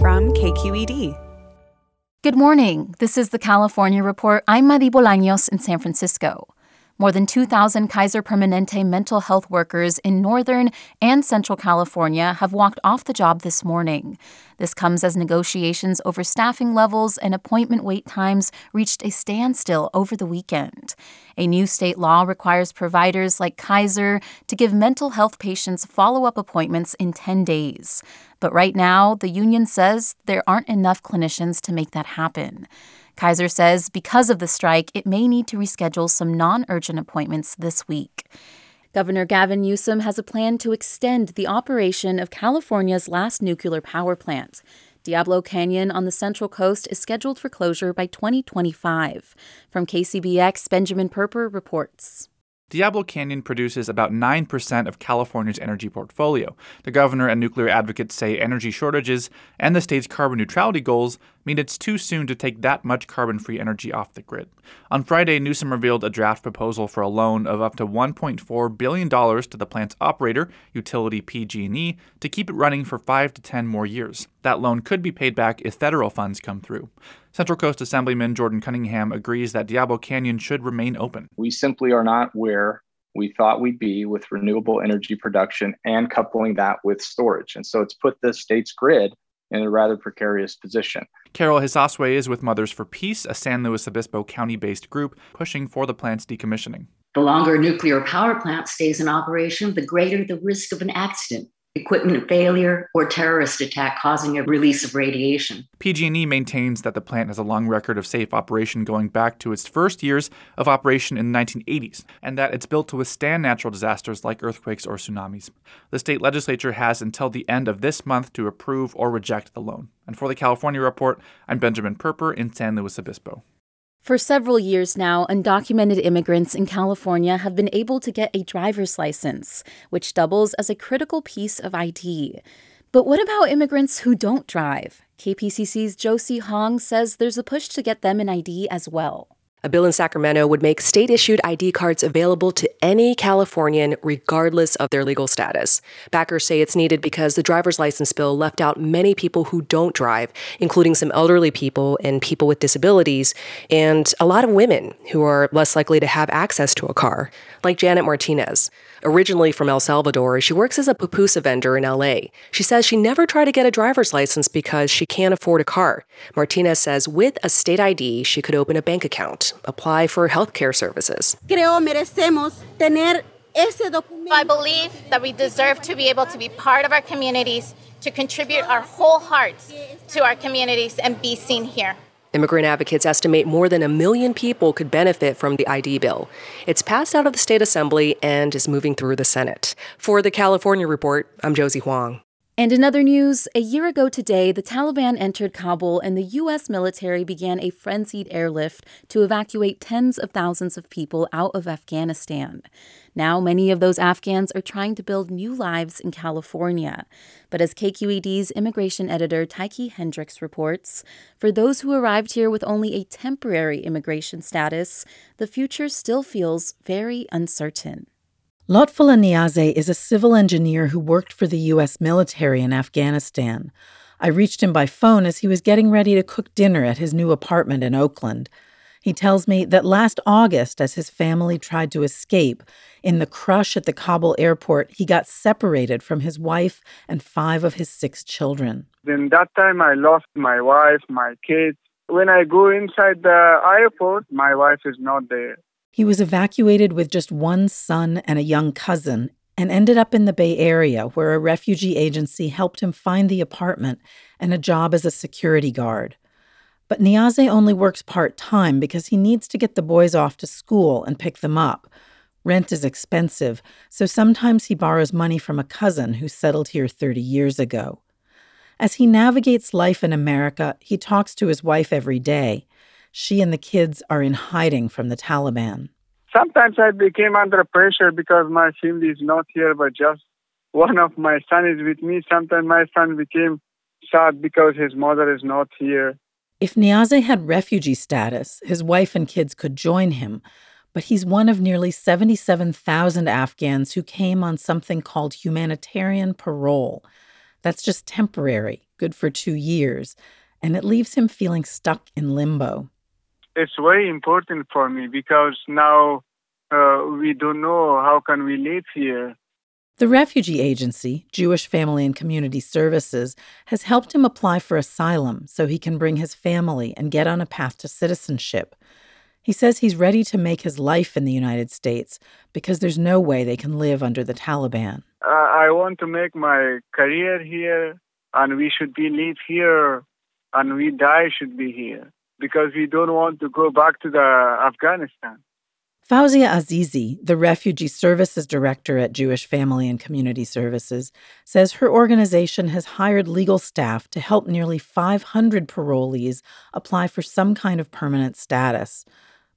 From KQED. Good morning. This is the California Report. I'm Madi Bolaños in San Francisco. More than 2,000 Kaiser Permanente mental health workers in Northern and Central California have walked off the job this morning. This comes as negotiations over staffing levels and appointment wait times reached a standstill over the weekend. A new state law requires providers like Kaiser to give mental health patients follow up appointments in 10 days. But right now, the union says there aren't enough clinicians to make that happen. Kaiser says because of the strike, it may need to reschedule some non urgent appointments this week. Governor Gavin Newsom has a plan to extend the operation of California's last nuclear power plant. Diablo Canyon on the Central Coast is scheduled for closure by 2025. From KCBX, Benjamin Perper reports. Diablo Canyon produces about 9% of California's energy portfolio. The governor and nuclear advocates say energy shortages and the state's carbon neutrality goals mean it's too soon to take that much carbon free energy off the grid. On Friday, Newsom revealed a draft proposal for a loan of up to $1.4 billion to the plant's operator, utility PG&E, to keep it running for 5 to 10 more years. That loan could be paid back if federal funds come through. Central Coast Assemblyman Jordan Cunningham agrees that Diablo Canyon should remain open. We simply are not where we thought we'd be with renewable energy production and coupling that with storage. And so it's put the state's grid in a rather precarious position. Carol Hisaswe is with Mothers for Peace, a San Luis Obispo County based group pushing for the plant's decommissioning. The longer a nuclear power plant stays in operation, the greater the risk of an accident equipment failure, or terrorist attack causing a release of radiation. PG&E maintains that the plant has a long record of safe operation going back to its first years of operation in the 1980s, and that it's built to withstand natural disasters like earthquakes or tsunamis. The state legislature has until the end of this month to approve or reject the loan. And for the California Report, I'm Benjamin Perper in San Luis Obispo. For several years now, undocumented immigrants in California have been able to get a driver's license, which doubles as a critical piece of ID. But what about immigrants who don't drive? KPCC's Josie Huang says there's a push to get them an ID as well. A bill in Sacramento would make state issued ID cards available to any Californian, regardless of their legal status. Backers say it's needed because the driver's license bill left out many people who don't drive, including some elderly people and people with disabilities, and a lot of women who are less likely to have access to a car, like Janet Martinez. Originally from El Salvador, she works as a pupusa vendor in LA. She says she never tried to get a driver's license because she can't afford a car. Martinez says with a state ID, she could open a bank account, apply for health care services. Creo merecemos tener ese. I believe that we deserve to be able to be part of our communities, to contribute our whole hearts to our communities and be seen here. Immigrant advocates estimate more than a million people could benefit from the ID bill. It's passed out of the state assembly and is moving through the Senate. For the California Report, I'm Josie Huang. And in other news, a year ago today, the Taliban entered Kabul and the U.S. military began a frenzied airlift to evacuate tens of thousands of people out of Afghanistan. Now, many of those Afghans are trying to build new lives in California. But as KQED's immigration editor Tyche Hendricks reports, for those who arrived here with only a temporary immigration status, the future still feels very uncertain. Lotfullah Niaze is a civil engineer who worked for the U.S. military in Afghanistan. I reached him by phone as he was getting ready to cook dinner at his new apartment in Oakland. He tells me that last August, as his family tried to escape, in the crush at the Kabul airport, he got separated from his wife and five of his six children. In that time, I lost my wife, my kids. When I go inside the airport, my wife is not there. He was evacuated with just one son and a young cousin, and ended up in the Bay Area where a refugee agency helped him find the apartment and a job as a security guard. But Niaze only works part time because he needs to get the boys off to school and pick them up. Rent is expensive, so sometimes he borrows money from a cousin who settled here 30 years ago. As he navigates life in America, he talks to his wife every day. She and the kids are in hiding from the Taliban. Sometimes I became under pressure because my family is not here, but just one of my son is with me. Sometimes my son became sad because his mother is not here. If Niaze had refugee status, his wife and kids could join him, but he's one of nearly 77,000 Afghans who came on something called humanitarian parole. That's just temporary, good for two years, and it leaves him feeling stuck in limbo it's very important for me because now uh, we don't know how can we live here. The refugee agency, Jewish Family and Community Services, has helped him apply for asylum so he can bring his family and get on a path to citizenship. He says he's ready to make his life in the United States because there's no way they can live under the Taliban. Uh, I want to make my career here, and we should be live here, and we die should be here because we don't want to go back to the Afghanistan. Fauzia Azizi, the Refugee Services Director at Jewish Family and Community Services, says her organization has hired legal staff to help nearly 500 parolees apply for some kind of permanent status.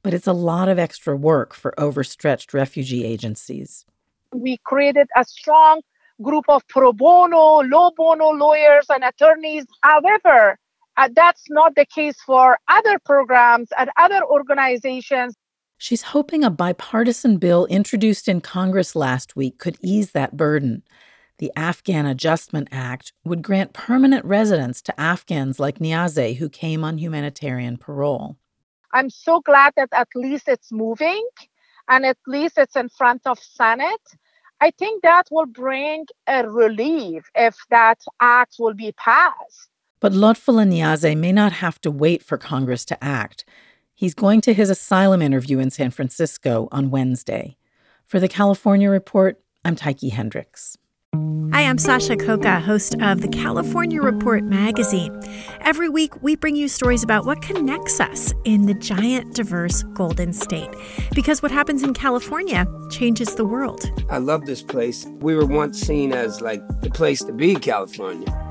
But it's a lot of extra work for overstretched refugee agencies. We created a strong group of pro bono, low bono lawyers and attorneys. However, uh, that's not the case for other programs and other organizations. She's hoping a bipartisan bill introduced in Congress last week could ease that burden. The Afghan Adjustment Act would grant permanent residence to Afghans like Niaze who came on humanitarian parole. I'm so glad that at least it's moving and at least it's in front of Senate. I think that will bring a relief if that act will be passed. But Lotfullah Niaze may not have to wait for Congress to act. He's going to his asylum interview in San Francisco on Wednesday. For the California Report, I'm Tyche Hendricks. Hi, I'm Sasha Khokha, host of the California Report magazine. Every week, we bring you stories about what connects us in the giant, diverse Golden State. Because what happens in California changes the world. I love this place. We were once seen as like the place to be, California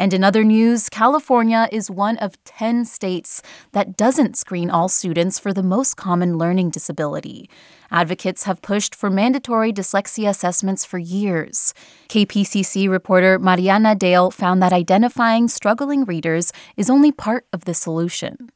And in other news, California is one of 10 states that doesn't screen all students for the most common learning disability. Advocates have pushed for mandatory dyslexia assessments for years. KPCC reporter Mariana Dale found that identifying struggling readers is only part of the solution.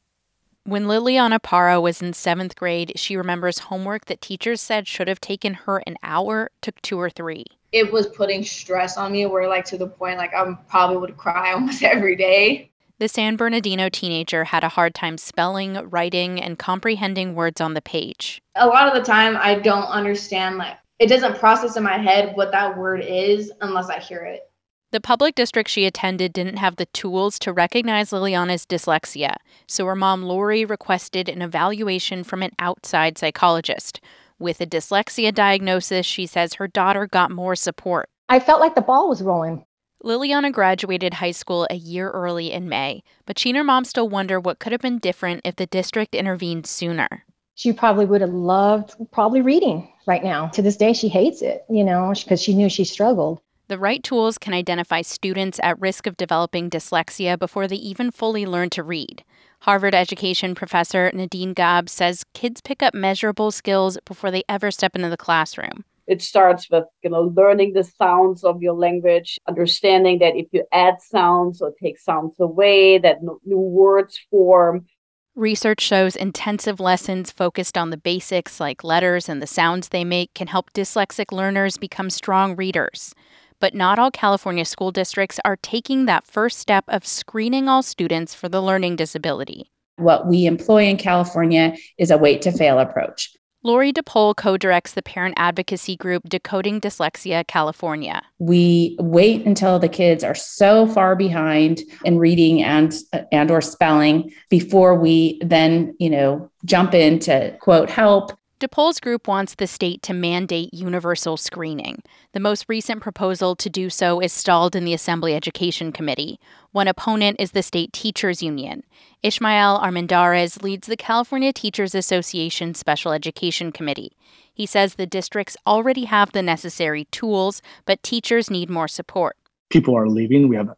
When Liliana Parra was in seventh grade, she remembers homework that teachers said should have taken her an hour took two or three it was putting stress on me where like to the point like I probably would cry almost every day. The San Bernardino teenager had a hard time spelling, writing, and comprehending words on the page. A lot of the time I don't understand like it doesn't process in my head what that word is unless I hear it. The public district she attended didn't have the tools to recognize Liliana's dyslexia, so her mom Lori requested an evaluation from an outside psychologist. With a dyslexia diagnosis, she says her daughter got more support. I felt like the ball was rolling. Liliana graduated high school a year early in May, but she and her mom still wonder what could have been different if the district intervened sooner. She probably would have loved probably reading right now. To this day, she hates it, you know, because she knew she struggled. The right tools can identify students at risk of developing dyslexia before they even fully learn to read. Harvard education professor Nadine Gaab says kids pick up measurable skills before they ever step into the classroom. It starts with you know learning the sounds of your language, understanding that if you add sounds or take sounds away, that new words form. Research shows intensive lessons focused on the basics like letters and the sounds they make can help dyslexic learners become strong readers. But not all California school districts are taking that first step of screening all students for the learning disability. What we employ in California is a wait to fail approach. Lori DePole co directs the parent advocacy group Decoding Dyslexia California. We wait until the kids are so far behind in reading and and or spelling before we then, you know, jump in to quote help DePole's group wants the state to mandate universal screening. The most recent proposal to do so is stalled in the Assembly Education Committee. One opponent is the state teachers union. Ishmael Armendariz leads the California Teachers Association Special Education Committee. He says the districts already have the necessary tools, but teachers need more support. People are leaving. We have a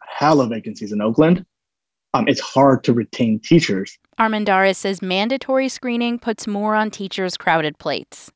hell of vacancies in Oakland um, it's hard to retain teachers. Armendariz says mandatory screening puts more on teachers' crowded plates.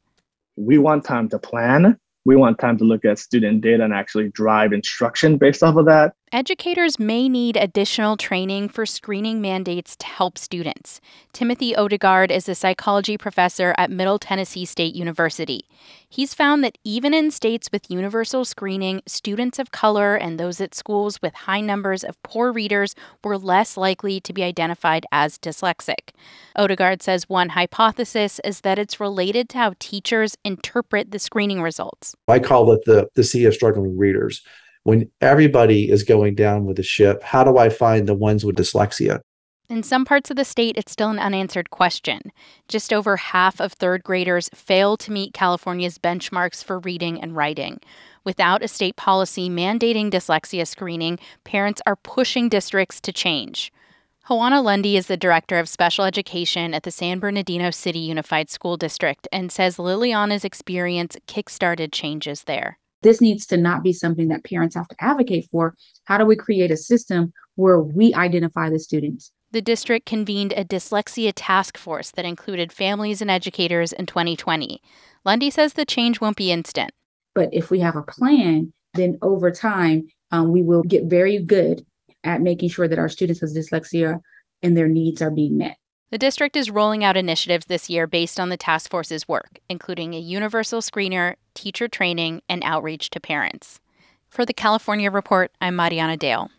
We want time to plan. We want time to look at student data and actually drive instruction based off of that. Educators may need additional training for screening mandates to help students. Timothy Odegard is a psychology professor at Middle Tennessee State University. He's found that even in states with universal screening, students of color and those at schools with high numbers of poor readers were less likely to be identified as dyslexic. Odegard says one hypothesis is that it's related to how teachers interpret the screening results. I call it the, the sea of struggling readers when everybody is going down with the ship, how do I find the ones with dyslexia? In some parts of the state, it's still an unanswered question. Just over half of third graders fail to meet California's benchmarks for reading and writing. Without a state policy mandating dyslexia screening, parents are pushing districts to change. Juana Lundy is the director of special education at the San Bernardino City Unified School District and says Liliana's experience kickstarted changes there. This needs to not be something that parents have to advocate for. How do we create a system where we identify the students? The district convened a dyslexia task force that included families and educators in 2020. Lundy says the change won't be instant. But if we have a plan, then over time, um, we will get very good at making sure that our students with dyslexia and their needs are being met. The district is rolling out initiatives this year based on the task force's work, including a universal screener, teacher training, and outreach to parents. For the California Report, I'm Mariana Dale.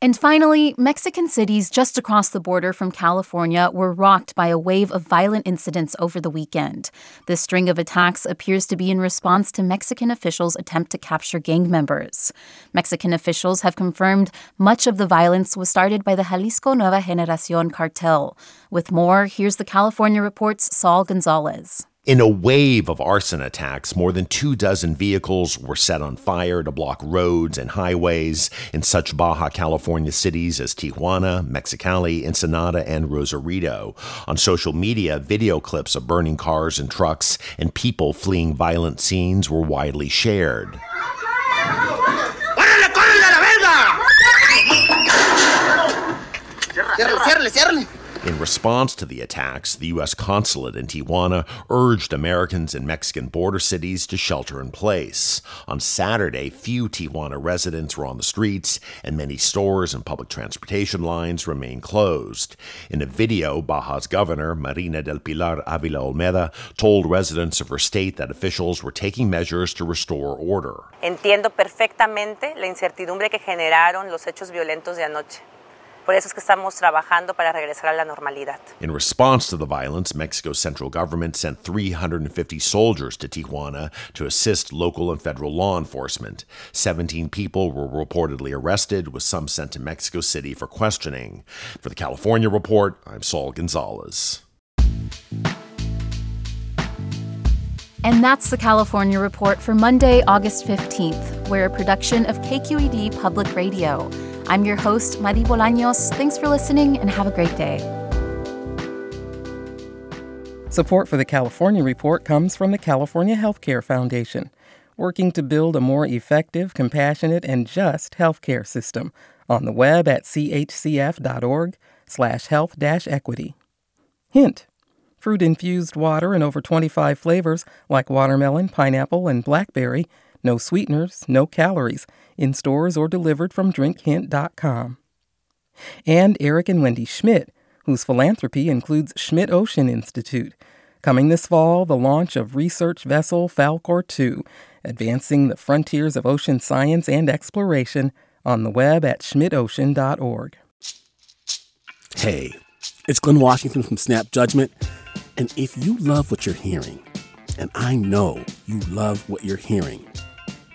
And finally, Mexican cities just across the border from California were rocked by a wave of violent incidents over the weekend. This string of attacks appears to be in response to Mexican officials' attempt to capture gang members. Mexican officials have confirmed much of the violence was started by the Jalisco Nueva Generacion cartel. With more, here's the California Report's Saul Gonzalez. In a wave of arson attacks, more than two dozen vehicles were set on fire to block roads and highways in such Baja California cities as Tijuana, Mexicali, Ensenada, and Rosarito. On social media, video clips of burning cars and trucks and people fleeing violent scenes were widely shared. In response to the attacks, the U.S. consulate in Tijuana urged Americans in Mexican border cities to shelter in place. On Saturday, few Tijuana residents were on the streets, and many stores and public transportation lines remain closed. In a video, Baja's governor, Marina del Pilar Avila Olmeda, told residents of her state that officials were taking measures to restore order. Entiendo perfectamente la incertidumbre que generaron los hechos violentos de anoche. Por eso es que estamos trabajando para regresar a la normalidad. In response to the violence, Mexico's central government sent 350 soldiers to Tijuana to assist local and federal law enforcement. 17 people were reportedly arrested, with some sent to Mexico City for questioning. For the California Report, I'm Saul Gonzalez. And that's the California Report for Monday, August 15th. We're a production of KQED Public Radio. I'm your host, Mari Bolaños. Thanks for listening and have a great day. Support for the California Report comes from the California Healthcare Foundation, working to build a more effective, compassionate, and just healthcare system. On the web at chcf.org, slash health equity. Hint fruit infused water in over 25 flavors like watermelon, pineapple, and blackberry. No sweeteners, no calories. In stores or delivered from drinkhint.com. And Eric and Wendy Schmidt, whose philanthropy includes Schmidt Ocean Institute. Coming this fall, the launch of research vessel Falkor 2, advancing the frontiers of ocean science and exploration on the web at schmidtocean.org. Hey, it's Glynn Washington from Snap Judgment. And if you love what you're hearing, and I know you love what you're hearing,